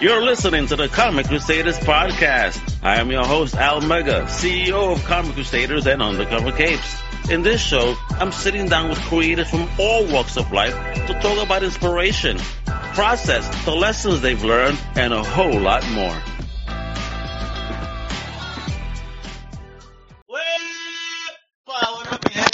You're listening to the Comic Crusaders podcast. I am your host, Al Mega, CEO of Comic Crusaders and Undercover Capes. In this show, I'm sitting down with creators from all walks of life to talk about inspiration, process, the lessons they've learned, and a whole lot more.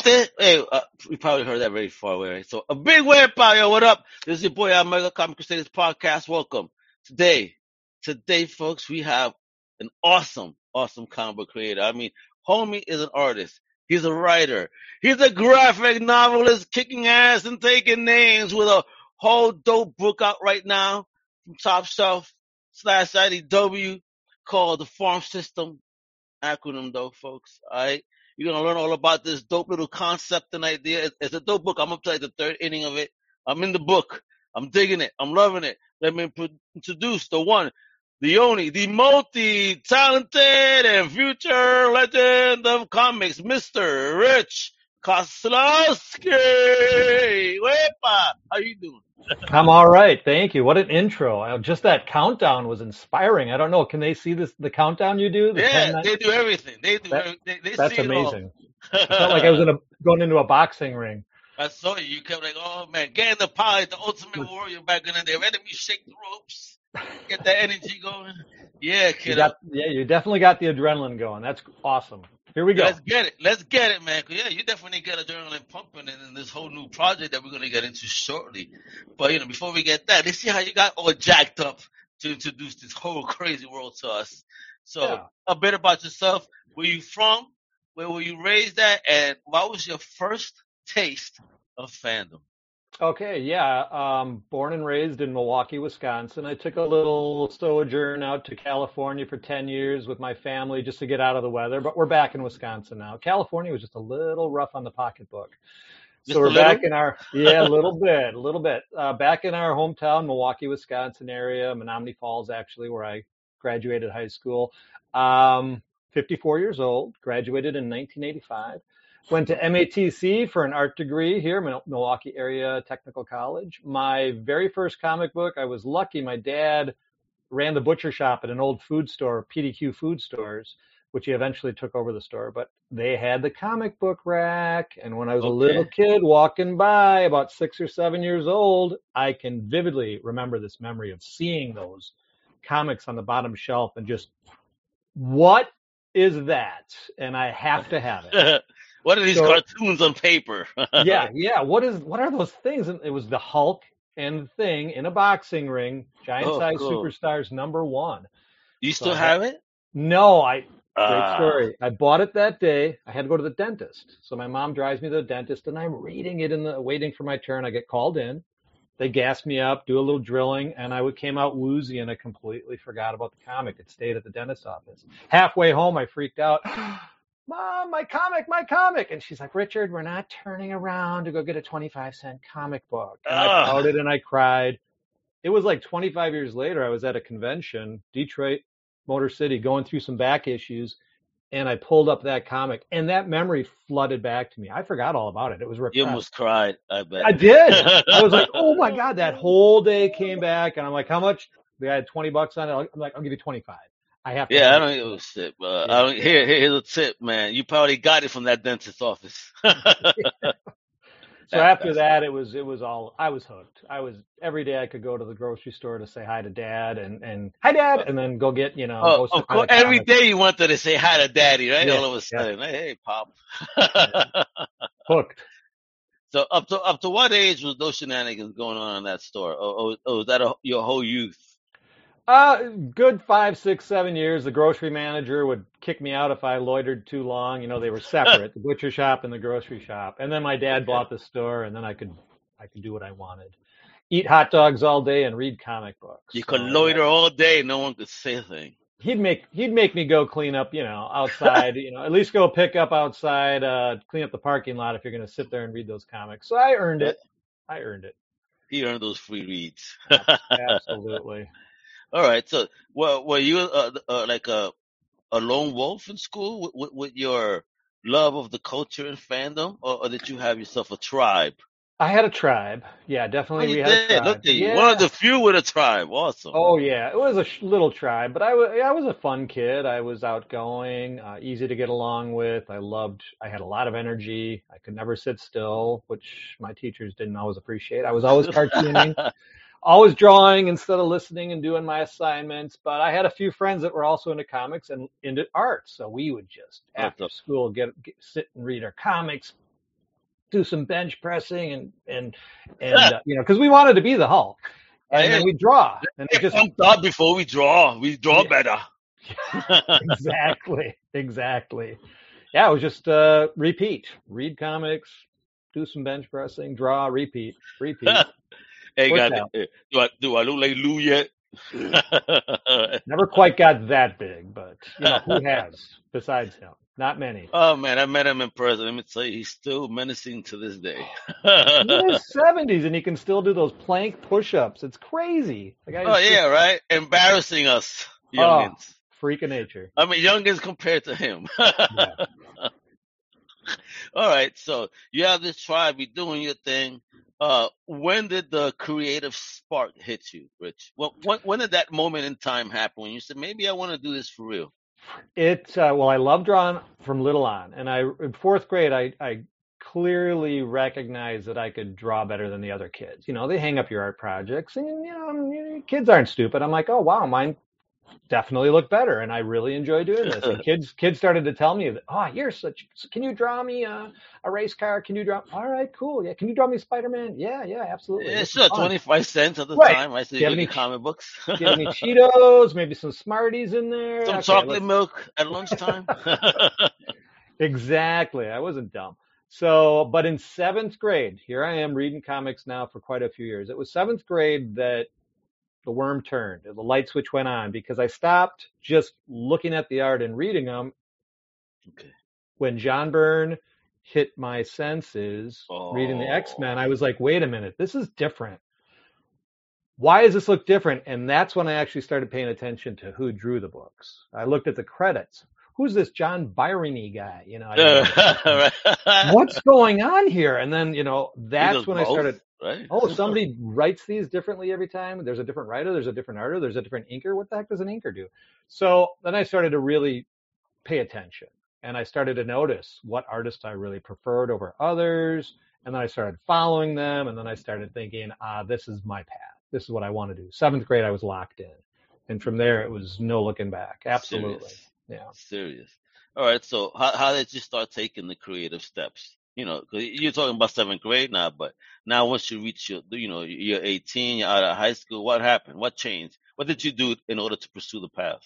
Hey, uh, we probably heard that very far away. So a big word, yo, what up? This is your boy Al Mega Comic Crusaders podcast. Welcome. Today, today, folks, we have an awesome, awesome comic book creator. I mean, homie is an artist. He's a writer. He's a graphic novelist kicking ass and taking names with a whole dope book out right now from Top Shelf slash IDW called The Farm System. Acronym though, folks. Alright. You're gonna learn all about this dope little concept and idea. It's, it's a dope book. I'm up to like the third inning of it. I'm in the book. I'm digging it. I'm loving it. Let me introduce the one, the only, the multi-talented and future legend of comics, Mr. Rich Koslowski. Wepa, how you doing? I'm all right, thank you. What an intro! Just that countdown was inspiring. I don't know. Can they see this? The countdown you do? The yeah, 10, they do everything. They do. That, they, they that's amazing. It, it felt like I was in a, going into a boxing ring. I saw you. You kept like, oh man, get in the pie, the ultimate warrior back in there. Ready me shake the ropes, get that energy going. Yeah, kid. Yeah, you definitely got the adrenaline going. That's awesome. Here we go. Let's get it. Let's get it, man. Yeah, you definitely get adrenaline pumping in this whole new project that we're gonna get into shortly. But you know, before we get that, let's see how you got all jacked up to introduce this whole crazy world to us. So, yeah. a bit about yourself. Where you from? Where were you raised at? And what was your first taste of fandom? Okay, yeah. Um, born and raised in Milwaukee, Wisconsin. I took a little sojourn out to California for 10 years with my family just to get out of the weather, but we're back in Wisconsin now. California was just a little rough on the pocketbook. Just so we're back in our, yeah, a little bit, a little bit. Uh, back in our hometown, Milwaukee, Wisconsin area, Menomonee Falls, actually, where I graduated high school. Um, 54 years old, graduated in 1985. Went to MATC for an art degree here, Milwaukee Area Technical College. My very first comic book, I was lucky. My dad ran the butcher shop at an old food store, PDQ Food Stores, which he eventually took over the store. But they had the comic book rack. And when I was Okay. a little kid walking by, about six or seven years old, I can vividly remember this memory of seeing those comics on the bottom shelf and just, what is that? And I have to have it. what are these So- cartoons on paper? yeah, yeah. What is what are those things? And it was the Hulk and the Thing in a boxing ring, giant Oh, size cool. superstars number one. You So still have it? No, I great Ah. story. I bought it that day. I had to go to the dentist, so my mom drives me to the dentist, and I'm reading it in the waiting for my turn. I get called in. They gas me up, do a little drilling, and I would- came out woozy, and I completely forgot about the comic. It stayed at the dentist's office. Halfway home, I freaked out. Mom, my comic, my comic. And she's like, Richard, we're not turning around to go get a 25 cent comic book. And I pouted and I cried. It was like 25 years later, I was at a convention, Detroit, Motor City, going through some back issues, and I pulled up that comic, and that memory flooded back to me. I forgot all about it. It was repressed. You almost cried, I bet. I did. I was like, oh my God, that whole day came back, and I'm like, how much? They had 20 bucks on it. I'm like, I'll give you 25. I have to. Yeah, I don't it. give a shit, but uh, Yeah. I don't, here, here, here's a tip, man. You probably got it from that dentist's office. So after that, it was it was all I was hooked. I was every day I could go to the grocery store to say hi to dad and and hi dad, and then go get you know. oh, of course, every day you wanted to say hi to daddy, right? Yeah, All of a sudden, hey, hey, pop. hooked. so up to up to what age was those shenanigans going on in that store? Oh, oh, oh was that a, your whole youth? Uh, good five, six, seven years. The grocery manager would kick me out if I loitered too long. You know, they were separate, the butcher shop and the grocery shop. And then my dad Okay. bought the store, and then I could I could do what I wanted, eat hot dogs all day and read comic books. You could So, loiter all day, no one could say a thing. He'd make he'd make me go clean up, you know, outside. you know, at least go pick up outside, uh, clean up the parking lot if you're going to sit there and read those comics. So I earned it. I earned it. He earned those free reads. Absolutely. All right. So, were, were you uh, uh, like a a lone wolf in school with, with, with your love of the culture and fandom, or, or did you have yourself a tribe I had a tribe. Yeah, Oh, definitely you we had did. Look at you. One of the few with a tribe. Awesome. Oh yeah, it was a sh- little tribe, but I was I was a fun kid. I was outgoing, uh, easy to get along with. I loved. I had a lot of energy. I could never sit still, which my teachers didn't always appreciate. I was always cartooning, always drawing instead of listening and doing my assignments. But I had a few friends that were also into comics and into art, so we would just after school get, get sit and read our comics, do some bench pressing, and and and uh, you know because we wanted to be the Hulk, and then Hey, we draw, and it get just up before we draw. We draw Yeah. better. exactly, exactly. Yeah, it was just uh, repeat, read comics, do some bench pressing, draw, repeat, repeat. hey, God, eh, do I do I look like Lou yet? Never quite got that big, but you know who has besides him? Not many. oh man, I met him in person. Let me tell you, he's still menacing to this day. In his seventies and he can still do those plank push-ups. It's crazy. Oh just yeah, right. Embarrassing us, oh, youngins. freak of nature. I mean, youngins compared to him. Yeah. All right, so you have this tribe, you're doing your thing. Uh, when did the creative spark hit you, Rich? When, when, when did that moment in time happen when you said, maybe I want to do this for real? It uh, well, I love drawing from little on, and I in fourth grade, I I clearly recognized that I could draw better than the other kids. You know, they hang up your art projects, and you know, kids aren't stupid. I'm like, oh wow, mine definitely look better, and I really enjoy doing this. And kids kids started to tell me that, oh, you're such. Can you draw me a, a race car? Can you draw? All right, cool. Yeah, can you draw me Spider Man? Yeah, yeah, absolutely. Is fun. 25 cents at the Right. time. I said, Do you any comic books. Do you have any Cheetos? Maybe some Smarties in there. Some Okay, chocolate let's milk at lunchtime. Exactly. I wasn't dumb. So, but in seventh grade, here I am reading comics now for quite a few years. It was seventh grade that the worm turned, the light switch went on because I stopped just looking at the art and reading them. okay. When John Byrne hit my senses reading the X Men, I Oh, was like, wait a minute, this is different. Why does this look different? And that's when I actually started paying attention to who drew the books. I looked at the credits. Who's this John Byrne guy? You know, I what's going on here? And then, you know, that's when I started, right? oh, somebody writes these differently every time. There's a different writer, there's a different artist, there's a different inker. What the heck does an inker do? So then I started to really pay attention and I started to notice what artists I really preferred over others. And then I started following them. And then I started thinking, ah, this is my path. This is what I want to do. Seventh grade, I was locked in. And from there, it was no looking back. Absolutely. Serious. Yeah. Serious. All right. So how how did you start taking the creative steps? You know, 'cause you're talking about seventh grade now, but now once you reach your, you know, you're 18, you're out of high school. What happened? What changed? What did you do in order to pursue the path?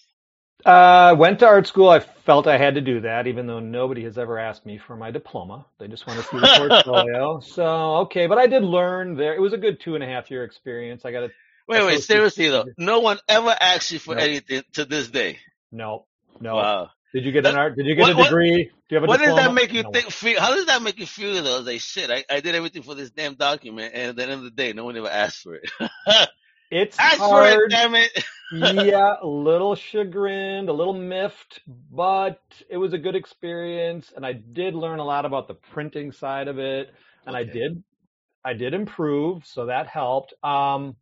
Uh, went to art school. I felt I had to do that, even though nobody has ever asked me for my diploma. They just want to see the portfolio. So, okay, but I did learn there. It was a good two and a half year experience. I got a Wait, wait, seriously though, no one ever asked you for Nope, anything to this day. no, no. Wow. Did you get an art? Did you get a what what degree? Do you have a what does that make you No. think? Feel how does that make you feel though? Like shit, I, I did everything for this damn document, and at the end of the day, no one ever asked for it. It's Ask for it, hard. damn it. yeah, a little chagrined, a little miffed, but it was a good experience, and I did learn a lot about the printing side of it, and I did, I did improve, so that helped. Um,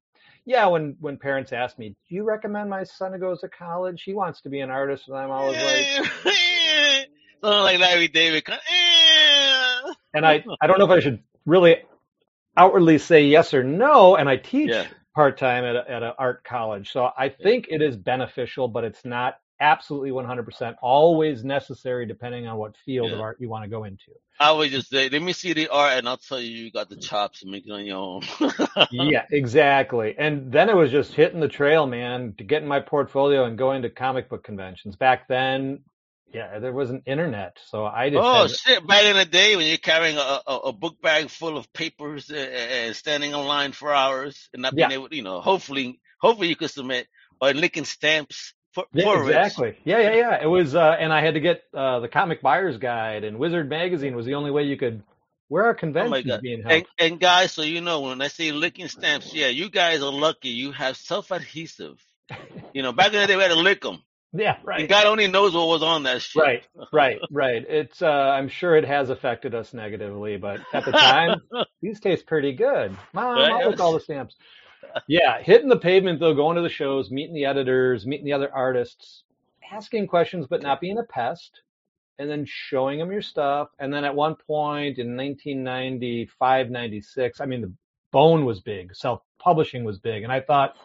yeah, when when parents ask me, "Do you recommend my son to go to college? He wants to be an artist," and I'm always like, Something like Larry David. and I I don't know if I should really outwardly say yes or no, and I teach Yeah. part time at a, at an art college, so I think it is beneficial, but it's not absolutely 100% always necessary depending on what field of art you want to go into. I would just say, let me see the art, and I'll tell you, you got the chops to make it on your own. Yeah, exactly. And then it was just hitting the trail, man, to get in my portfolio and going to comic book conventions. Back then, yeah, there wasn't internet, so I just Oh had shit! Back in the day when you're carrying a, a, a book bag full of papers and, and standing in line for hours and not being yeah, able, you know, hopefully, hopefully you could submit or licking stamps yeah, Rich. exactly. Yeah, yeah, yeah. It was, uh, and I had to get uh, the Comic Buyer's Guide and Wizard Magazine was the only way you could. Where are Oh conventions god! being held? and guys, so you know when I say licking stamps, yeah, you guys are lucky. You have self adhesive. You know, back in the day we had to lick them. Yeah, And right. God only knows what was on that shit. Right, right, right. It's uh I'm sure it has affected us negatively, but at the time, these taste pretty good. Mom, Right, I'll look yes. all the stamps. Yeah, hitting the pavement though, going to the shows, meeting the editors, meeting the other artists, asking questions but not being a pest, and then showing them your stuff. And then at one point in 1995, 96, I mean the bone was big, self-publishing was big, and I thought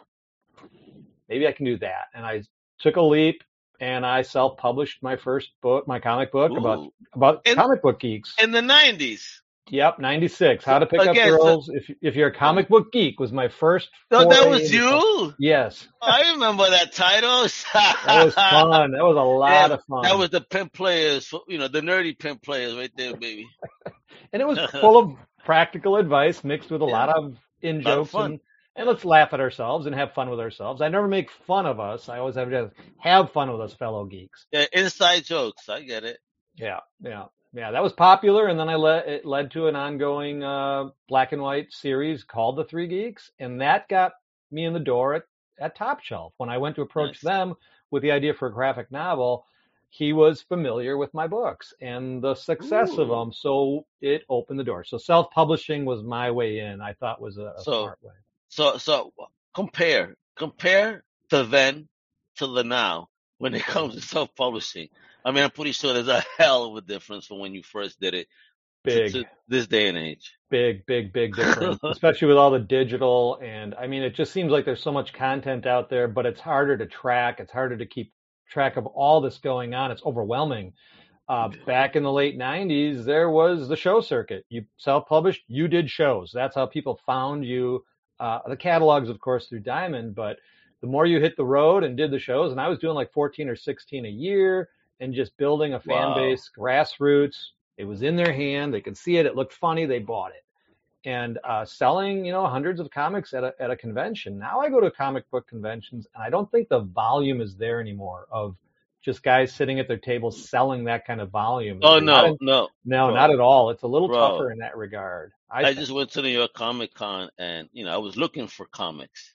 maybe I can do that. And I took a leap and I self-published my first book, my comic book about Ooh. about And- comic book geeks. In the nineties. Yep, 96. How to pick Again, up so- girls if if you're a comic book geek was my first. So that was you? Yes, oh, I remember that title. that was fun. That was a lot Yeah, of fun. That was the pimp players, you know, the nerdy pimp players right there, baby. and it was full of practical advice mixed with a Yeah. lot of in jokes and and let's laugh at ourselves and have fun with ourselves. I never make fun of us. I always have to have fun with us fellow geeks. Yeah, inside jokes. I get it. Yeah, yeah, yeah. That was popular, and then I led it led to an ongoing uh, black and white series called The Three Geeks, and that got me in the door at at Top Shelf. When I went to approach Nice. them with the idea for a graphic novel, he was familiar with my books and the success of them, so it opened the door. So self publishing was my way in. I thought was a, a So- smart way. So, so compare, compare the then to the now when it comes to self-publishing. I mean, I'm pretty sure there's a hell of a difference from when you first did it to, Big. to this day and age. big, big, big difference, especially with all the digital. And I mean, it just seems like there's so much content out there, but it's harder to track. It's harder to keep track of all this going on. It's overwhelming. Uh, back in the late 90s, there was the show circuit. You self published, you did shows. That's how people found you. Uh, the catalogs, of course, through Diamond, but the more you hit the road and did the shows, and I was doing like 14 or 16 a year and just building a fan Wow. base, grassroots. It was in their hand. They could see it. It looked funny. They bought it. And uh, selling, you know, hundreds of comics at a, at a convention. Now I go to comic book conventions and I don't think the volume is there anymore of just guys sitting at their tables selling that kind of volume. Oh no, in- no. no, bro. not at all. It's a little Bro. tougher in that regard. I, I just went to New York Comic Con and, you know, I was looking for comics,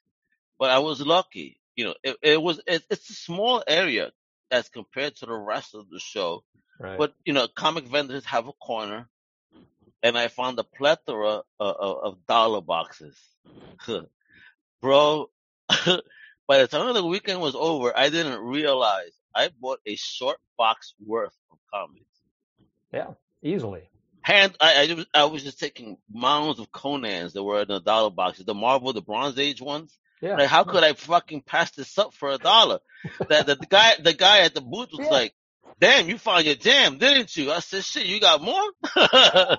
but I was lucky. You know, it, it was, it, it's a small area as compared to the rest of the show. right. But, you know, comic vendors have a corner and I found a plethora of, of, of dollar boxes. Bro, by the time the weekend was over, I didn't realize I bought a short box worth of comics. yeah, easily. Hand I, I was I was just taking mounds of Conans that were in the dollar boxes, the Marvel, the Bronze Age ones. Yeah. Like, how could I fucking pass this up for a dollar? that the, the guy the guy at the booth was Yeah. like, "Damn, you found your jam, didn't you?" I said, "Shit, you got more."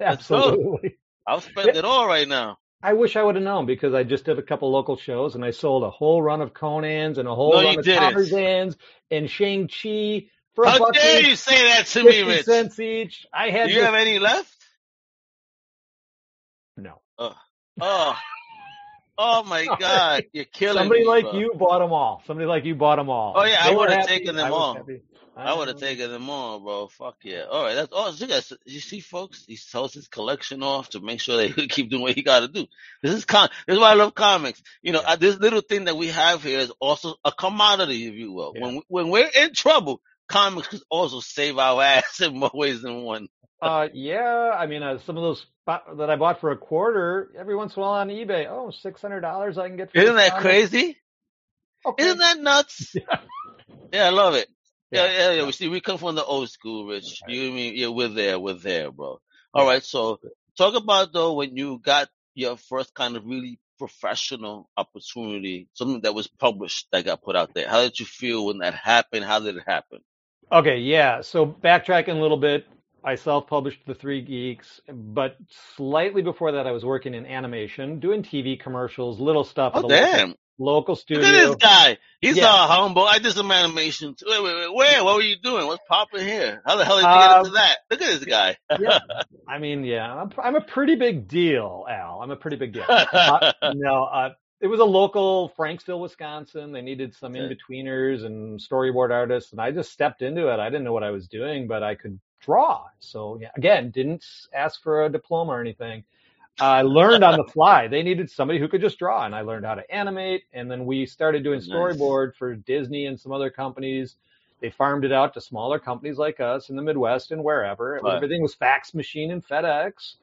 Absolutely. I'll spend it all right now. I wish I would have known because I just did a couple local shows and I sold a whole run of Conans and a whole No, run of didn't. Tarzans and Shang Chi for How dare each, you say that to me, fifty Rich? cents each. I had Do you this- have any left? no. Oh, oh oh my God, you're killing Somebody me, like bro. you bought them all. Somebody like you bought them all. Oh, yeah, I They were would've taken them I all. happy. I would have taken them all, bro. Fuck yeah. All right, that's all. You guys, you see, folks, he sells his collection off to make sure they keep doing what he got to do. This is con. This is why I love comics. You know, Yeah. this little thing that we have here is also a commodity, if you will. Yeah. When we, when we're in trouble, comics can also save our ass in more ways than one. Uh, yeah, I mean, uh, some of those that I bought for a quarter, every once in a while on eBay, oh, six hundred dollars I can get. For Isn't that comic. crazy? Okay. Isn't that nuts? Yeah. Yeah, I love it. Yeah, Yeah. yeah. We see, we come from the old school, Rich. Right. You mean, yeah, we're there, we're there, bro. All right, so talk about though when you got your first kind of really professional opportunity, something that was published that got put out there. How did you feel when that happened? How did it happen? Okay, yeah. So backtracking a little bit, I self-published The Three Geeks, but slightly before that, I was working in animation, doing TV commercials, little stuff. Oh a local, damn! local Look at this guy. He's Yeah. all humble. I did some animation. Too. Wait, wait, wait. Where? What were you doing? What's popping here? How the hell did you get Um, into that? Look at this guy. yeah. I mean, yeah, I'm, I'm a pretty big deal, Al. I'm a pretty big deal. Uh, no, uh, it was a local Franksville, Wisconsin. They needed some in-betweeners and storyboard artists, and I just stepped into it. I didn't know what I was doing, but I could draw. So yeah, again, didn't ask for a diploma or anything. I learned on the fly. They needed somebody who could just draw, and I learned how to animate. And then we started doing Nice. storyboard for Disney and some other companies. They farmed it out to smaller companies like us in the Midwest and wherever. Everything was fax machine and FedEx.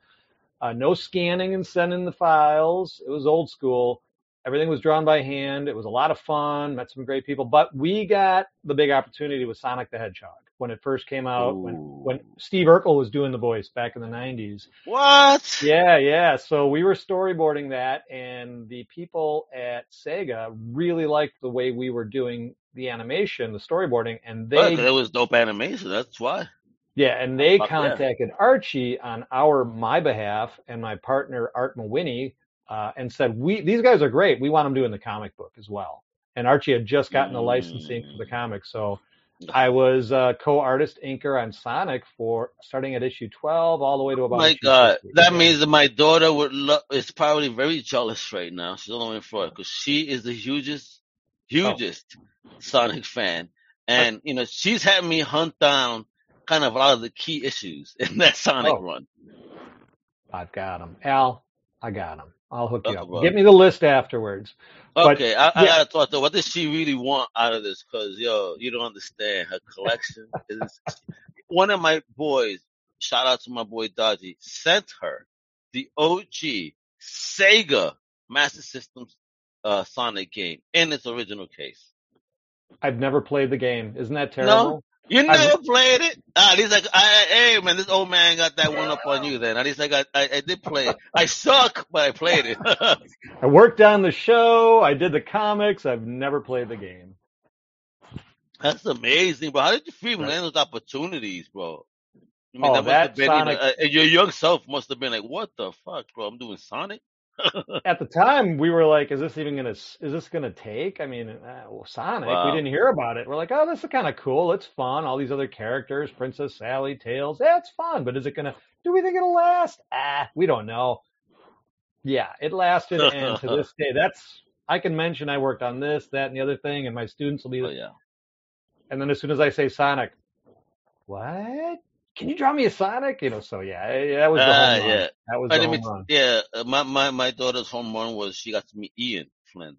Uh, no scanning and sending the files. It was old school. Everything was drawn by hand. It was a lot of fun. Met some great people. But we got the big opportunity with Sonic the Hedgehog when it first came out. When when Steve Urkel was doing the voice back in the '90s. What? Yeah, yeah. So we were storyboarding that, and the people at Sega really liked the way we were doing the animation, the storyboarding, and they it was dope animation. That's why. yeah, and they Fuck yeah. contacted Archie on our my behalf and my partner Art Mawhinney, uh, and said we these guys are great. We want them doing the comic book as well. And Archie had just gotten the licensing for the Mm. comic, so I was uh, co-artist inker on Sonic for starting at issue 12 all the way to about My God, 50. that means that my daughter would love. Is probably very jealous right now. She's only for it because she is the hugest, hugest Sonic fan, and you know she's had me hunt down kind of a lot of the key issues in that Sonic Oh. run. I've got them. Al, I got them. I'll hook you Uh, up. well. Give me the list afterwards. But, Okay, I, I yeah. gotta talk to her. What does she really want out of this? Cause yo, you don't understand. Her collection is one of my boys. Shout out to my boy Dodgy. Sent her the OG Sega Master System uh, Sonic game in its original case. I've never played the game. Isn't that terrible? You never played it? Ah, at least like, I, hey man, this old man got that one up on you. Then at least I got, I, I did play it. I suck, but I played it. I worked on the show. I did the comics. I've never played the game. That's amazing, bro. How did you feel when Right. those opportunities, bro? I mean, Oh, that must that have been, uh, your young self must have been like, what the fuck, bro? I'm doing Sonic? At the time, we were like, "Is this even gonna? Is this gonna take?" I mean, uh, well, Sonic. Wow. We didn't hear about it. We're like, "Oh, this is kind of cool. It's fun. All these other characters, Princess Sally, Tails. Yeah, it's fun. But is it gonna? Do we think it'll last? Ah, we don't know. Yeah, it lasted, and to this day, that's I can mention I worked on this, that, and the other thing, and my students will be. Oh, yeah. And then as soon as I say Sonic, what? Can you draw me a Sonic? You know, so yeah, that was the Ah, home run. yeah. That was I the home run. yeah, uh, my, my, my daughter's home run was she got to meet Ian Flynn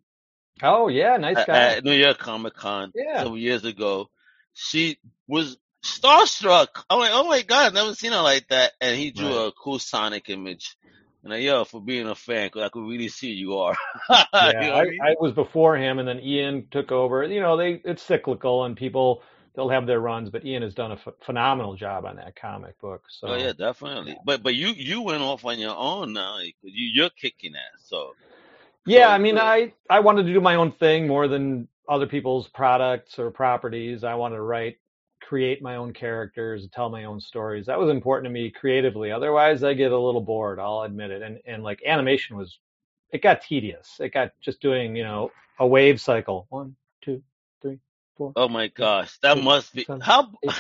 Oh yeah, nice guy. at New York Comic Con Yeah. several years ago. She was starstruck. I'm like, oh my God, I've never seen her like that. And he drew Right. a cool Sonic image. And I, yo, for being a fan, because I could really see you are. yeah, You know I, I mean? I was before him, and then Ian took over. You know, they it's cyclical, and people they'll have their runs, but Ian has done a ph- phenomenal job on that comic book. So Oh yeah, definitely. But but you you went off on your own now. You you're kicking ass. So yeah, So, I mean, uh, I I wanted to do my own thing more than other people's products or properties. I wanted to write, create my own characters, tell my own stories. That was important to me creatively. Otherwise, I get a little bored. I'll admit it. And and like animation was, it got tedious. It got just doing you know a wave cycle. One, four. oh my gosh, that Eight, must be seven, how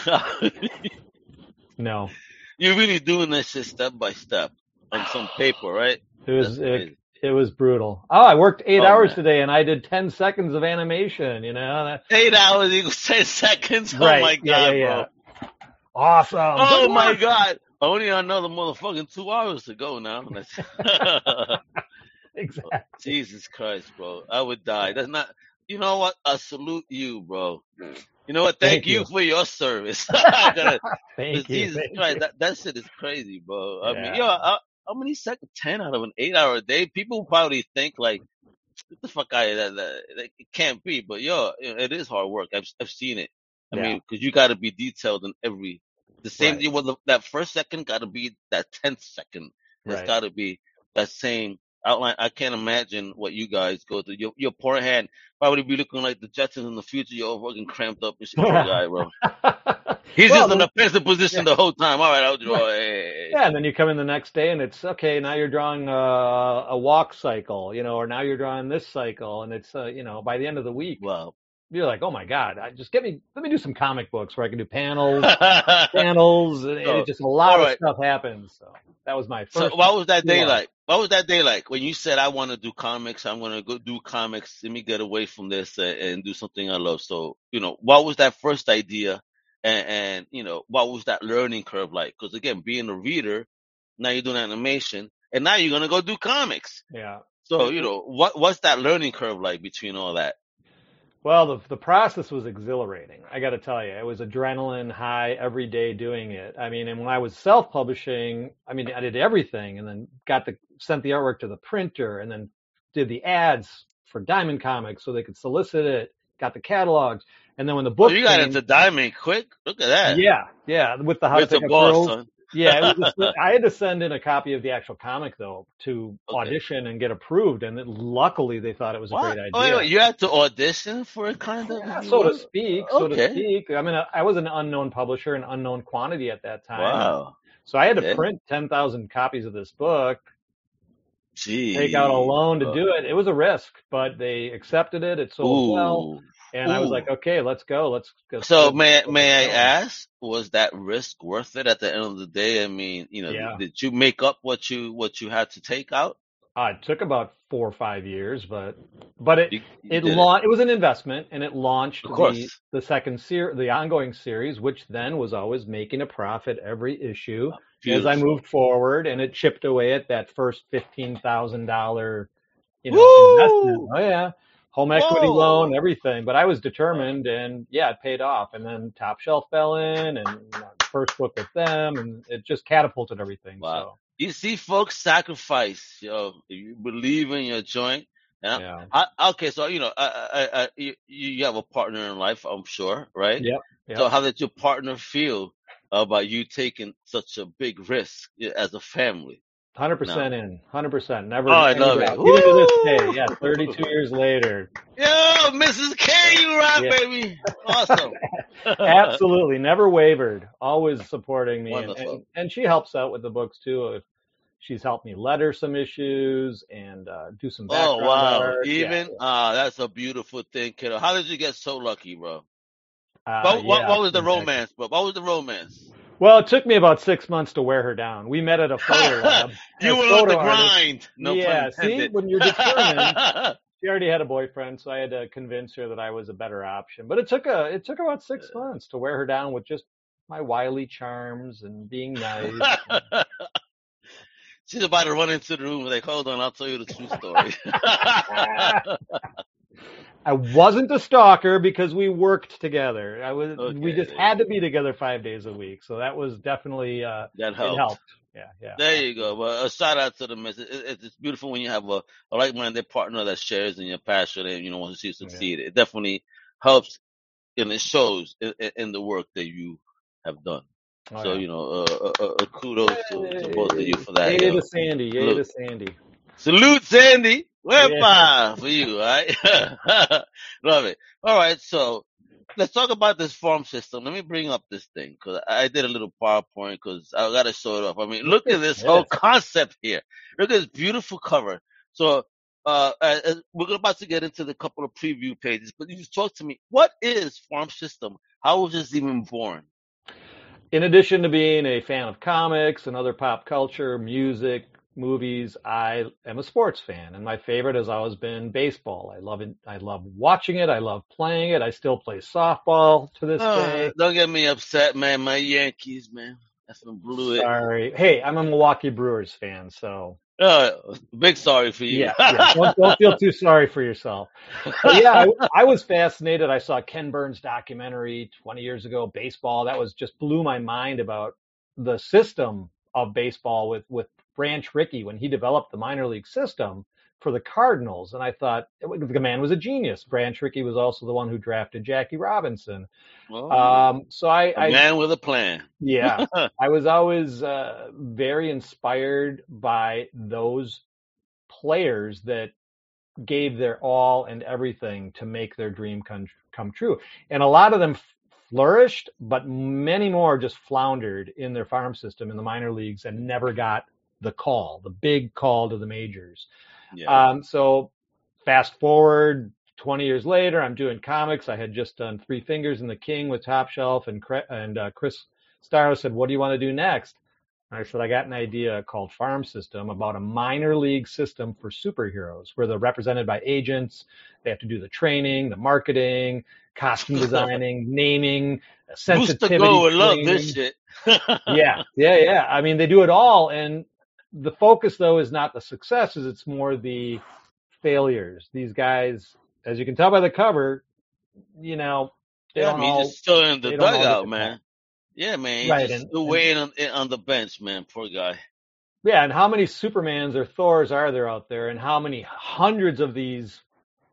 No, you're really doing this shit step by step on some paper, right? it was it, it was brutal. Oh, I worked eight Oh, hours man. today, and I did ten seconds of animation. You know, that, Eight hours equals ten seconds. Oh right? my yeah, god, yeah, yeah. bro. Awesome. Oh Good my work. god. Only another motherfucking two hours to go now. Exactly. Jesus Christ, bro. I would die. That's not you know what? I salute you, bro. You know what? Thank, Thank you. you. for your service. I Thank you. Jesus thank Christ, you. that, that shit is crazy, bro. I mean, Yeah. yo, I, how many seconds? Ten out of an eight-hour day. People probably think like, "Get the fuck of that!" that, that it can't be, but yo, it is hard work. I've I've seen it. I Yeah. mean, because you got to be detailed in every. The same Right. thing with the, that first second got to be that tenth second. It's Right. got to be that same outline. I can't imagine what you guys go through. Your your poor hand probably be looking like the Jetsons in the future. You're all fucking cramped up and shit. Guy, bro. He's Well, just in a defensive position the whole time. All right, I'll draw. Hey. Yeah, and then you come in the next day and it's okay. Now you're drawing a, a walk cycle, you know, or now you're drawing this cycle, and it's uh, you know by the end of the week Well, you're like, oh my god, I just get me let me do some comic books where I can do panels, panels, and So, it just a lot alright. of stuff happens. So that was my so first. what was that day Yeah. like? What was that day like when you said I want to do comics? I'm gonna go do comics. Let me get away from this and, and do something I love. So you know, what was that first idea? And, and you know, what was that learning curve like? Because again, being a reader, now you're doing animation, and now you're gonna go do comics. Yeah. So you know what what's that learning curve like between all that? Well, the the process was exhilarating. I got to tell you, it was adrenaline high every day doing it. I mean, and when I was self-publishing, I mean, I did everything, and then got the sent the artwork to the printer, and then did the ads for Diamond Comics so they could solicit it. Got the catalogs, and then when the Oh, book you got came, into Diamond quick. Look at that. yeah, yeah, with the how with to the take a boss, girl son. Yeah, just, I had to send in a copy of the actual comic though to Okay. audition and get approved, and it, luckily they thought it was a great idea. Oh, wait, wait, you had to audition for it, kind of. Yeah, so to speak, so to speak. I mean, I was an unknown publisher, an unknown quantity at that time. Wow. So I had to Okay. print ten thousand copies of this book, Gee. take out a loan to uh do it. It was a risk, but they accepted it. It sold well, Ooh. and I was like, okay, let's go. Let's. let's So let's- may let's may I ask, was that risk worth it at the end of the day? I mean, you know, Yeah. did you make up what you what you had to take out? Uh, it took about four or five years, but but it You, you it launched. It was an investment, and it launched the the second ser- the ongoing series, which then was always making a profit every issue as I moved forward, and it chipped away at that first fifteen thousand dollar, you know, Woo! investment. Oh yeah, home equity Whoa. loan, everything. But I was determined, and yeah, it paid off. And then Top Shelf fell in, and you know, first book with them, and it just catapulted everything. Wow. You see, folks sacrifice. Yo, if you believe in your joint. Yeah, I, okay, so you know, I, I, I, you, you have a partner in life, I'm sure, right? yep, yep. So how did your partner feel about you taking such a big risk as a family? Hundred percent in, hundred percent. Never. Oh, I love it. Even to this day, yeah, thirty-two years later, Yo, Mrs. K, you rock, Yeah. baby. Awesome. absolutely never wavered. Always supporting me, and, and and she helps out with the books too. If she's helped me letter some issues and uh, do some Oh wow! art. Yeah, Even ah, that's a beautiful thing, kiddo. How did you get so lucky, bro? uh, what, what, yeah, what was the romance, bro? What was the romance? Well, it took me about six months to wear her down. We met at a photo lab. you were on the photo artists. grind. No yeah, see, when you're determined, she already had a boyfriend, so I had to convince her that I was a better option. But it took a it took about six months to wear her down with just my wily charms and being nice. She's about to run into the room. Like, hold on, I'll tell you the true story. I wasn't a stalker because we worked together. I was we just had to be together five days a week, so that was definitely uh, that it helped. helped. Yeah, yeah. There you go. Well, a shout out to the miss. It, it, it's beautiful when you have a, a like-minded partner that shares in your passion and you know wants to see you succeed. It definitely helps, and it shows in, in- the work that you have done. Oh, so yeah. you know, uh, uh, uh, kudos to, to both of you for that. Yay yo. to Sandy, yay Look. to Sandy. Salute, Sandy. Yeah. Wepa for you, right? Love it. All right, so let's talk about this farm system. Let me bring up this thing because I did a little PowerPoint because I got to show it off. I mean, look at this whole concept here. Look at this beautiful cover. So, uh, uh, uh, we're about to get into the couple of preview pages, but you just talk to me. What is farm system? How was this even born? In addition to being a fan of comics and other pop culture, music, movies, I am a sports fan, and my favorite has always been baseball. I love it. I love watching it. I love playing it. I still play softball to this Uh, day. don't get me upset, man. My Yankees, man. That's been blew it. Sorry. Hey, I'm a Milwaukee Brewers fan, so Uh, big sorry for you. yeah, yeah. Don't, don't feel too sorry for yourself. But yeah, I, I was fascinated. I saw Ken Burns documentary 20 years ago, baseball. That was just blew my mind about the system of baseball with with Branch Rickey when he developed the minor league system for the Cardinals. And I thought the man was a genius. Branch Rickey was also the one who drafted Jackie Robinson. Well, Um, so I, a I man with a plan. yeah, I was always uh, very inspired by those players that gave their all and everything to make their dream come, come true. And a lot of them flourished, but many more just floundered in their farm system in the minor leagues and never got the call, the big call to the majors. Yeah. Um, so fast forward 20 years later, I'm doing comics. I had just done Three Fingers and the King with Top Shelf, and and uh, Chris Staros said, "What do you want to do next?" And I said, "I got an idea called Farm System about a minor league system for superheroes, where they're represented by agents. They have to do the training, the marketing, costume designing, naming, sensitivity. Booster Gold would love this shit. yeah, yeah, yeah. I mean, they do it all, and the focus though is not the successes; it's more the failures. These guys, as you can tell by the cover, you know, they Yeah, I mean, all just still in the they don't all get dugout, man. Yeah, man, he's right. just And, waiting on, on the bench, man. Poor guy. yeah, and how many Supermans or Thors are there out there, and how many hundreds of these,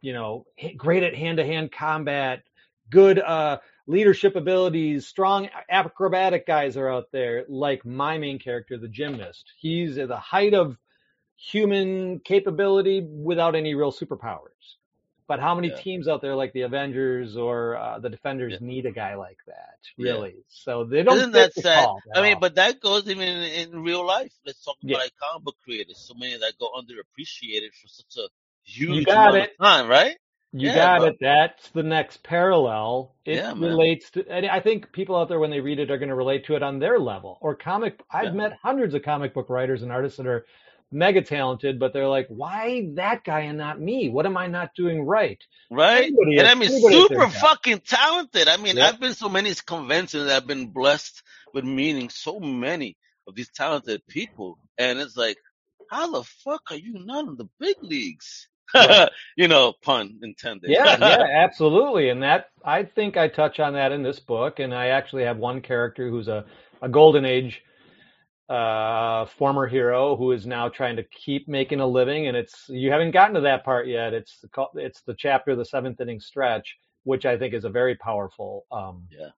you know, great at hand-to-hand combat, good uh, leadership abilities, strong acrobatic guys are out there. Like my main character, the gymnast, he's at the height of human capability without any real superpowers. But how many Yeah, teams out there, like the Avengers or uh, the yeah, Defenders, need a guy like that? yeah. Really? So they don't Isn't that sad? I mean, all. but that goes even in, in real life. Let's talk Yeah, about like comic book creators. So many that go underappreciated for such a you huge got amount of it. time, right? You Yeah, got bro. it. That's the next parallel. It Yeah, relates to, and I think people out there when they read it are going to relate to it on their level. Or comic, I've met hundreds of comic book writers and artists that are mega talented, but they're like, why that guy and not me? What am I not doing right? right? Anybody, And at- I mean, super fucking talented. I mean, Yep. I've been so many conventions that I've been blessed with meeting so many of these talented people. And it's like, how the fuck are you not in the big leagues? Right. you know, pun intended. Yeah, yeah, absolutely. And that I think I touch on that in this book. And I actually have one character who's a, a golden age uh former hero who is now trying to keep making a living and it's you haven't gotten to that part yet it's the it's the chapter the seventh inning stretch which i think is a very powerful um yeah.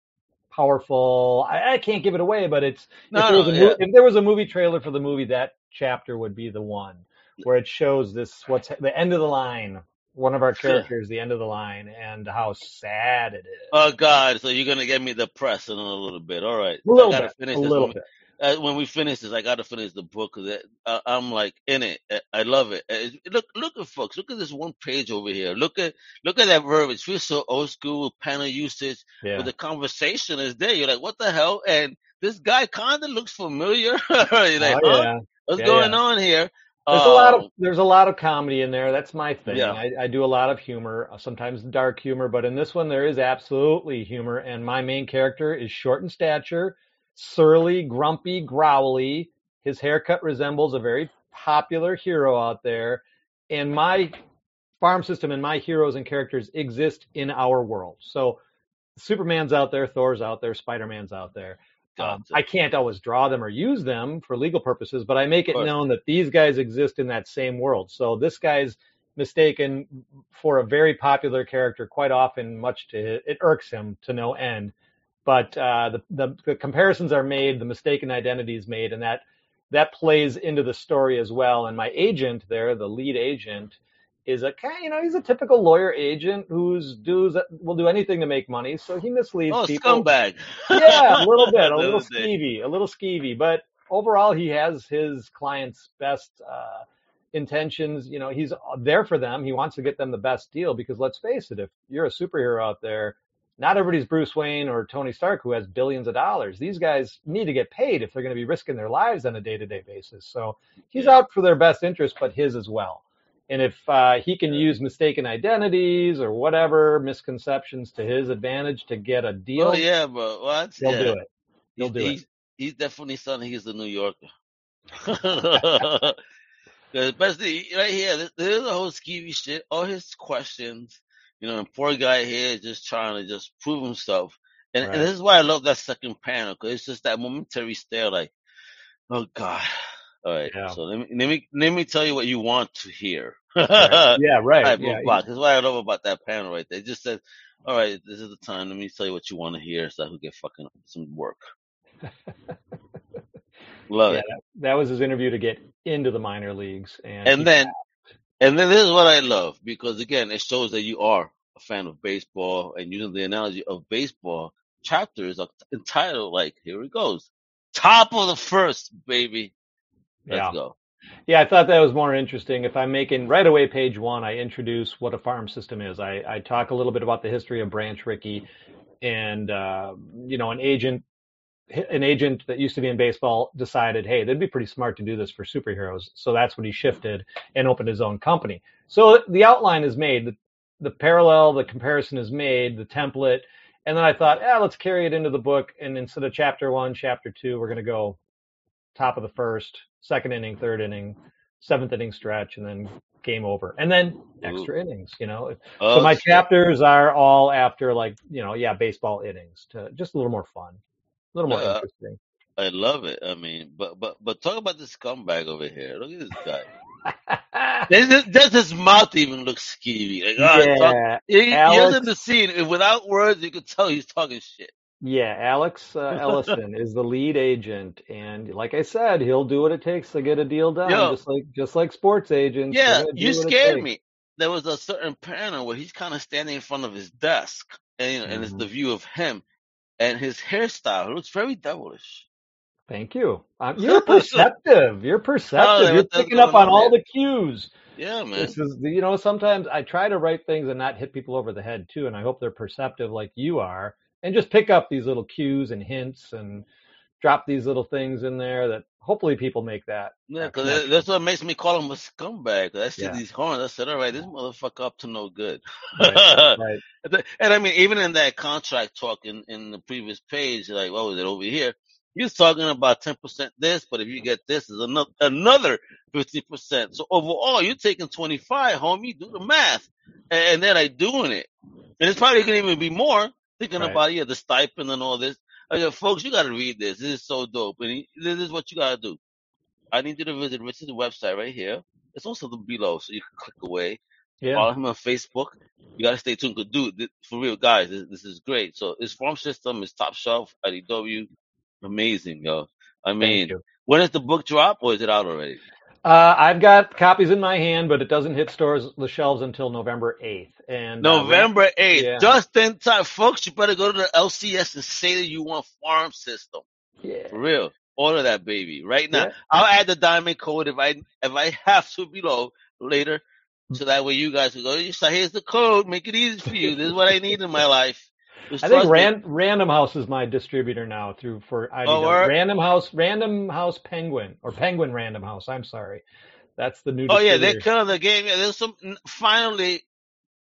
powerful i, I can't give it away but it's if No, there was no, a yeah. mo- if there was a movie trailer for the movie that chapter would be the one where it shows this what's the end of the line one of our characters the end of the line and how sad it is Oh God! So you're gonna get me depressed in a little bit. All right, a little I gotta bit finish a this little one. bit Uh, when we finish this, I gotta finish the book because uh, I'm like in it. I I love it. Uh, Look, look at folks. Look at this one page over here. Look at look at that verbiage. It feels so old school panel usage, but the conversation is there. You're like, what the hell? And this guy kind of looks familiar. You're like, oh huh? yeah What's yeah going yeah on here? There's a lot of Um, there's a lot of comedy in there. That's my thing. yeah, I, I do a lot of humor, uh, sometimes dark humor, but in this one there is absolutely humor. And my main character is short in stature, surly, grumpy, growly. His haircut resembles a very popular hero out there. And my farm system and my heroes and characters exist in our world. So Superman's out there, Thor's out there, Spider-Man's out there. Um. I can't always draw them or use them for legal purposes, but I make it known that these guys exist in that same world. So this guy's mistaken for a very popular character quite often, much to it irks him to no end. But uh, the, the the comparisons are made, the mistaken identity is made, and that that plays into the story as well. And my agent there, the lead agent, is a you know, he's a typical lawyer agent who's does will do anything to make money. So he misleads Oh, people. scumbag. Yeah, a little bit, a little skeevy, a little skeevy, but overall he has his clients' best uh, intentions. You know, he's there for them. He wants to get them the best deal because let's face it, if you're a superhero out there, not everybody's Bruce Wayne or Tony Stark who has billions of dollars. These guys need to get paid if they're going to be risking their lives on a day-to-day basis. So he's Yeah, out for their best interest, but his as well. And if uh, he can use mistaken identities or whatever misconceptions to his advantage to get a deal, Oh yeah, bro. What? he'll Yeah. do it. He'll He's do it. he's he's definitely something. He's a New Yorker. Especially right here, there's a whole skeevy shit. All his questions, you know, and poor guy here just trying to just prove himself. And, and this is why I love that second panel because it's just that momentary stare, like, oh god. All right, Yeah. so let me let me let me tell you what you want to hear. Right. Yeah. Right. type Yeah. box. That's what I love about that panel right there. It just says, "All right, this is the time. Let me tell you what you want to hear, so I can get fucking some work." Love Yeah. it. That, that was his interview to get into the minor leagues, and And he then And then this is what I love because again, it shows that you are a fan of baseball and using the analogy of baseball. Chapters are entitled like, here it goes. Top of the first, baby. Let's yeah. go. Yeah, I thought that was more interesting. If I'm making right away page one, I introduce what a farm system is. I, I talk a little bit about the history of Branch Rickey, and uh, you know, an agent, an agent that used to be in baseball decided, hey, that'd be pretty smart to do this for superheroes. So that's when he shifted and opened his own company. So the outline is made, the, the parallel, the comparison is made, the template, and then I thought, yeah, let's carry it into the book. And instead of chapter one, chapter two, we're going to go top of the first, second inning, third inning, seventh inning stretch, and then game over, and then extra Ooh. innings. You know, oh, so my shit. chapters are all after like you know, yeah, baseball innings to just a little more fun, a little more uh, interesting. I love it. I mean, but but but talk about this scumbag over here. Look at this guy. does his mouth even look skeevy? Like, oh, yeah, he, Alex, in the scene. Without words, you could tell he's talking shit. Yeah, Alex uh, Ellison is the lead agent, and like I said, he'll do what it takes to get a deal done, Yo, just like just like sports agents. Yeah, you scared me. There was a certain panel where he's kind of standing in front of his desk, and you know, mm-hmm. and it's the mm-hmm. view of him, and his hairstyle looks very devilish. Thank you. Um, you're perceptive. You're perceptive. Oh, you're picking up on, on all the cues. Yeah, man. This is, you know, sometimes I try to write things and not hit people over the head too, and I hope they're perceptive like you are and just pick up these little cues and hints and drop these little things in there that hopefully people make that. Yeah, because that's what makes me call him a scumbag. I see yeah. these horns. I said, all right, this motherfucker up to no good. Right, right. and I mean, even in that contract talk in, in the previous page, like, what was it over here? You're talking about 10% this, but if you get this, is another another 50%. So overall, you're taking 25, homie. Do the math. And, and then I doing it. And it's probably going to even be more thinking right. about yeah the stipend and all this. I go, folks, you got to read this. This is so dope, and he, this is what you got to do. I need you to visit Rich's website right here. It's also the below, so you can click away. Yeah. Follow him on Facebook. You got to stay tuned. Cause dude, this, for real, guys, this, this, is great. So his farm system is top shelf. IDW, amazing, yo. I mean, when is the book drop, or is it out already? Uh, I've got copies in my hand, but it doesn't hit stores the shelves until November eighth. And uh, November eighth, yeah. just in time, folks. You better go to the LCS and say that you want farm system. Yeah, for real. Order that baby right now. Yeah. I'll add the diamond code if I if I have to below later, so that way you guys can go. You say, here's the code. Make it easy for you. This is what I need in my life. I think Ran- Random House is my distributor now through for IDW. Oh, Random House, Random House Penguin or Penguin Random House. I'm sorry, that's the new. Oh yeah, they're kind of the game. Yeah, there's some. Finally,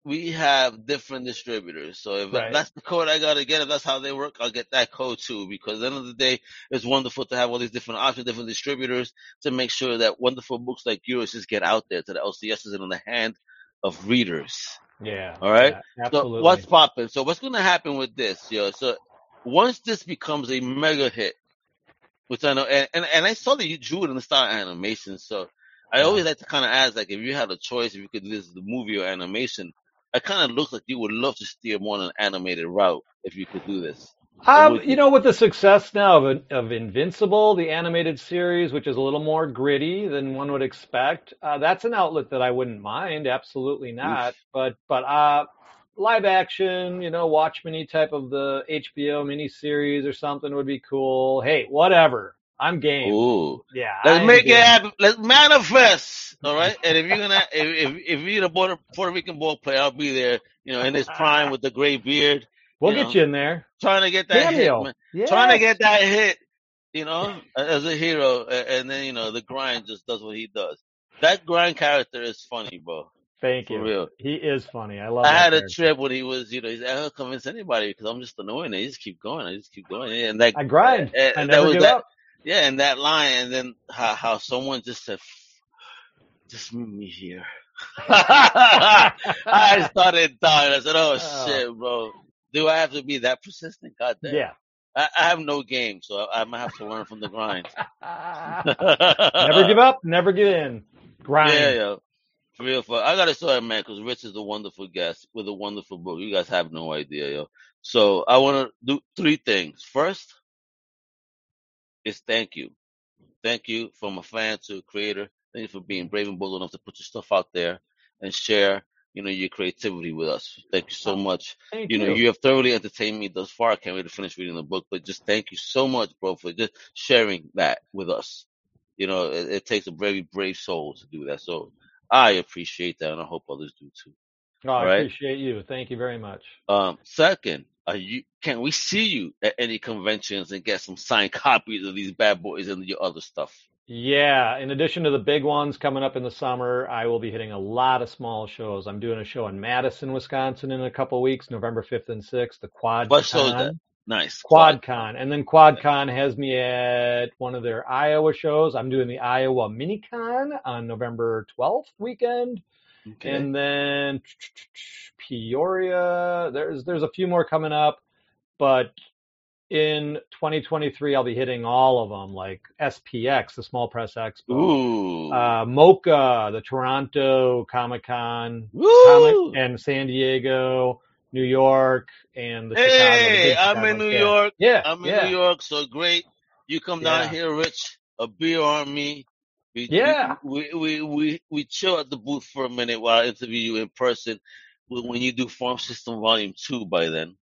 we have different distributors. So if right. that's the code I gotta get, if that's how they work, I'll get that code too. Because at the end of the day, it's wonderful to have all these different options, different distributors to make sure that wonderful books like yours just get out there to the LCSs and in the hand of readers. Yeah. All right. Yeah, absolutely. So what's popping? So what's going to happen with this, yo? So once this becomes a mega hit, which I know, and, and, and I saw that you drew it in the style animation. So I always like to kind of ask, like, if you had a choice, if you could do this the movie or animation, it kind of looks like you would love to steer more on an animated route if you could do this. Um, you know, with the success now of, of Invincible, the animated series, which is a little more gritty than one would expect, uh, that's an outlet that I wouldn't mind. Absolutely not. Oof. But but uh, live action, you know, Watchmen type of the HBO miniseries or something would be cool. Hey, whatever. I'm game. Ooh. Yeah. Let's make game. it happen. Let's manifest. All right. And if you're gonna, if if, if you're a Puerto, Puerto Rican ball player, I'll be there. You know, in his prime with the gray beard. We'll get know, you in there. Trying to get that Cameo. hit, yes. Trying to get that hit, you know, as a hero. And then, you know, the grind just does what he does. That grind character is funny, bro. Thank For you. real. He is funny. I love it. I had character. a trip when he was, you know, he's like, I'll convince anybody because I'm just annoying. I just keep going. I just keep going. And that, I grind. And, I never give that, up. Yeah, and that line, and then how, how someone just said, just meet me here. I started dying. I said, oh, oh, shit, bro do I have to be that persistent? God damn. Yeah. I, I have no game, so I, am gonna have to learn from the grind. never give up, never give in. Grind. Yeah, yeah. For real, for, I gotta say, man, because Rich is a wonderful guest with a wonderful book. You guys have no idea, yo. So I want to do three things. First is thank you, thank you from a fan to a creator. Thank you for being brave and bold enough to put your stuff out there and share you know, your creativity with us. Thank you so much. Thank you know, you. you have thoroughly entertained me thus far. I can't wait to finish reading the book, but just thank you so much, bro, for just sharing that with us. You know, it, it takes a very brave soul to do that. So I appreciate that, and I hope others do too. Oh, I right? appreciate you. Thank you very much. Um, second, are you can we see you at any conventions and get some signed copies of these bad boys and your other stuff? Yeah, in addition to the big ones coming up in the summer, I will be hitting a lot of small shows. I'm doing a show in Madison, Wisconsin in a couple weeks, November 5th and 6th, the Quad. What show is that? Nice. QuadCon. And then QuadCon has me at one of their Iowa shows. I'm doing the Iowa MiniCon on November 12th weekend. Okay. And then Peoria. There's there's a few more coming up, but in 2023 I'll be hitting all of them, like SPX, the Small Press Expo, Ooh. uh, MoCCA, the Toronto Comic Con, and San Diego, New York, and the Chicago. the Hey, I'm in New Yeah. York. Yeah, I'm in yeah, New York, so great. You come down Yeah. here, Rich. A beer on me. We, Yeah. We, we, we, we chill at the booth for a minute while I interview you in person when when you do Farm System Volume 2 by then.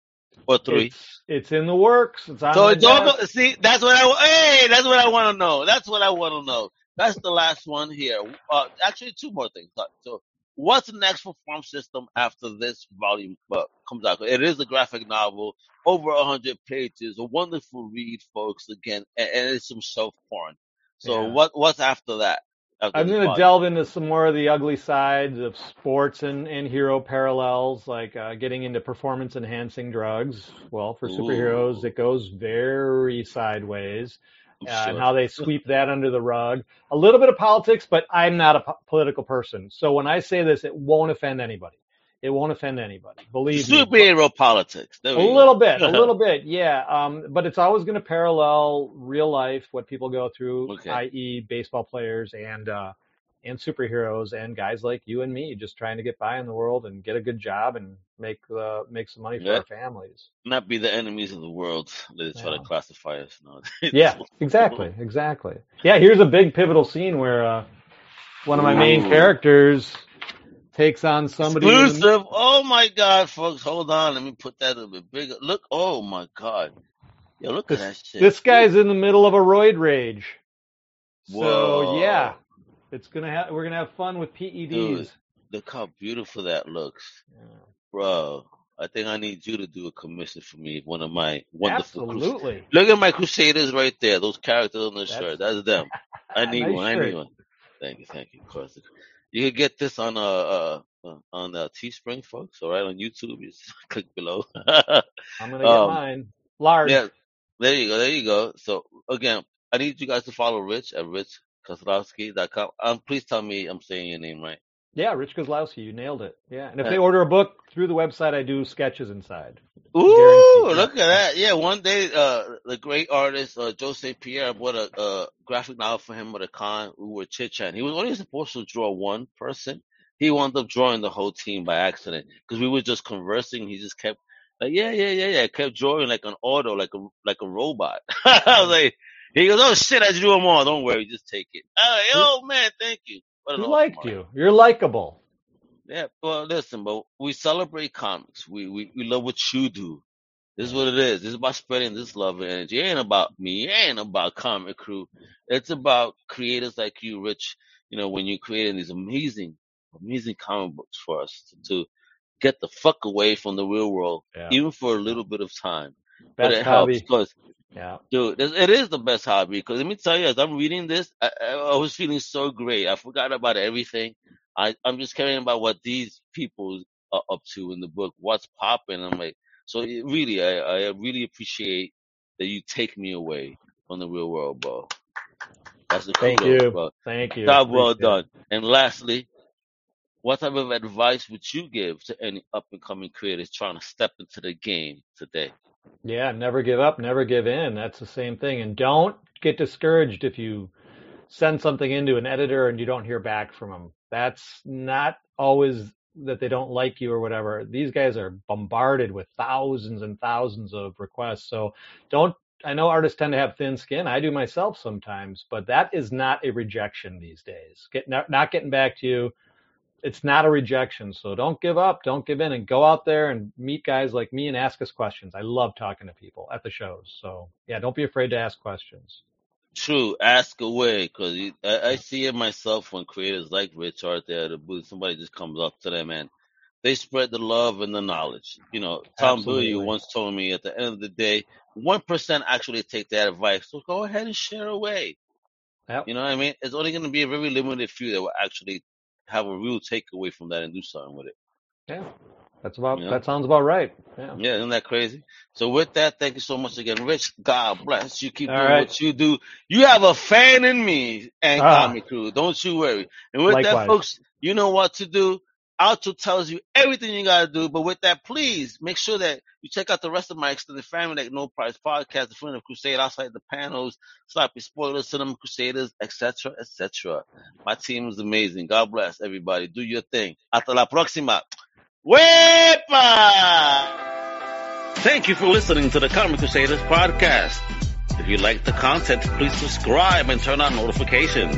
Or 3. It's it's in the works. It's on So it's go- see. That's what I hey. That's what I want to know. That's what I want to know. That's the last one here. Uh, actually, two more things. Uh, So, what's next for Farm System after this volume uh, comes out? It is a graphic novel, over a hundred pages, a wonderful read, folks. Again, and, and it's some self porn. So, Yeah. what what's after that? I'm going to delve into some more of the ugly sides of sports and, and hero parallels, like uh, getting into performance enhancing drugs. Well, for superheroes, Ooh. it goes very sideways, uh, and how they sweep that under the rug. A little bit of politics, but I'm not a po- political person. So when I say this, it won't offend anybody. It won't offend anybody. Believe me. Superhero politics. There A we go. little bit, a little bit, yeah. Um, but it's always going to parallel real life, what people go through, Okay. i.e., baseball players and uh, and superheroes and guys like you and me, just trying to get by in the world and get a good job and make uh, make some money for Yeah. our families. Not be the enemies of the world. They try Yeah. to classify us. Yeah, exactly, exactly. Yeah, here's a big pivotal scene where uh, one of my main Ooh. characters takes on somebody. in the- Exclusive. Oh my God, folks, hold on. Let me put that a bit bigger. Look. Oh my God. Yo, look at that shit. This guy's in the middle of a roid rage. Whoa. So yeah, it's gonna have we're gonna have fun with PEDs. Dude. Look how beautiful that looks, Yeah. bro. I think I need you to do a commission for me. One of my wonderful. Crus- Absolutely. Look at my Crusaders right there. Those characters on the shirt. That's them. I need Nice one. I need one. Thank you. Thank you. Of course. You can get this on uh, uh uh, on uh, Teespring, folks. All right, on YouTube. You just click below. I'm gonna get Um, mine large. Yeah, there you go. There you go. So again, I need you guys to follow Rich at richkozlowski.com. Um, please tell me I'm saying your name right. Yeah, Rich Kozlowski, you nailed it. Yeah, and if they order a book through the website, I do sketches inside. Ooh, look at that. Yeah, one day, uh, the great artist, uh, Joe St. Pierre, bought a, a graphic novel for him at a con. We were chit chatting. He was only supposed to draw one person. He wound up drawing the whole team by accident because we were just conversing. He just kept like, yeah, yeah, yeah, yeah. Kept drawing like an auto, like a, like a robot. I was like, he goes, oh shit, I drew them all. Don't worry, just take it. Was like, oh man, thank you. He liked you. You're likable. Yeah, well, listen, but we celebrate comics. We we we love what you do. This is what it is. This is about spreading this love and energy. It ain't about me. It ain't about comic crew. It's about creators like you, Rich. You know, when you're creating these amazing, amazing comic books for us to, to get the fuck away from the real world, Yeah. even for a little bit of time. but Best it helps hobby. because Yeah. Dude, it is the best hobby because let me tell you, as I'm reading this, I, I was feeling so great. I forgot about everything. I, I'm just caring about what these people are up to in the book, what's popping. I'm like, so it really, I, I really appreciate that you take me away from the real world, bro. That's the Thank you. bro. Thank you. Job well done. And lastly, what type of advice would you give to any up and coming creators trying to step into the game today? Yeah, never give up, never give in. That's the same thing. And don't get discouraged if you send something into an editor and you don't hear back from them. That's not always that they don't like you or whatever. These guys are bombarded with thousands and thousands of requests. So don't I know artists tend to have thin skin. I do myself sometimes, but that is not a rejection these days. Get not, not getting back to you it's not a rejection. So don't give up, don't give in, and go out there and meet guys like me and ask us questions. I love talking to people at the shows. So yeah, don't be afraid to ask questions. True, ask away because I, I see it myself when creators like Rich are there at the booth. Somebody just comes up to them and they spread the love and the knowledge. You know, Tom. Bilyeu once told me at the end of the day, one percent actually take that advice. So go ahead and share away. Yep. You know what I mean? It's only going to be a very limited few that will actually have a real takeaway from that and do something with it. Yeah. That's about that sounds about right. Yeah. Yeah, isn't that crazy? So with that, thank you so much again, Rich. God bless you. Keep All doing right. what you do. You have a fan in me and Ah. Comic Crew. Don't you worry. And with that, Likewise. folks, you know what to do. Alto tells you everything you gotta do. But with that, please make sure that you check out the rest of my extended family, like No Price Podcast, The Friend of Crusade, Outside the Panels, Sloppy Spoilers, Cinema Crusaders, etc., etc. My team is amazing. God bless everybody. Do your thing. Hasta la próxima. Wepa! Thank you for listening to the Comic Crusaders podcast. If you like the content, please subscribe and turn on notifications.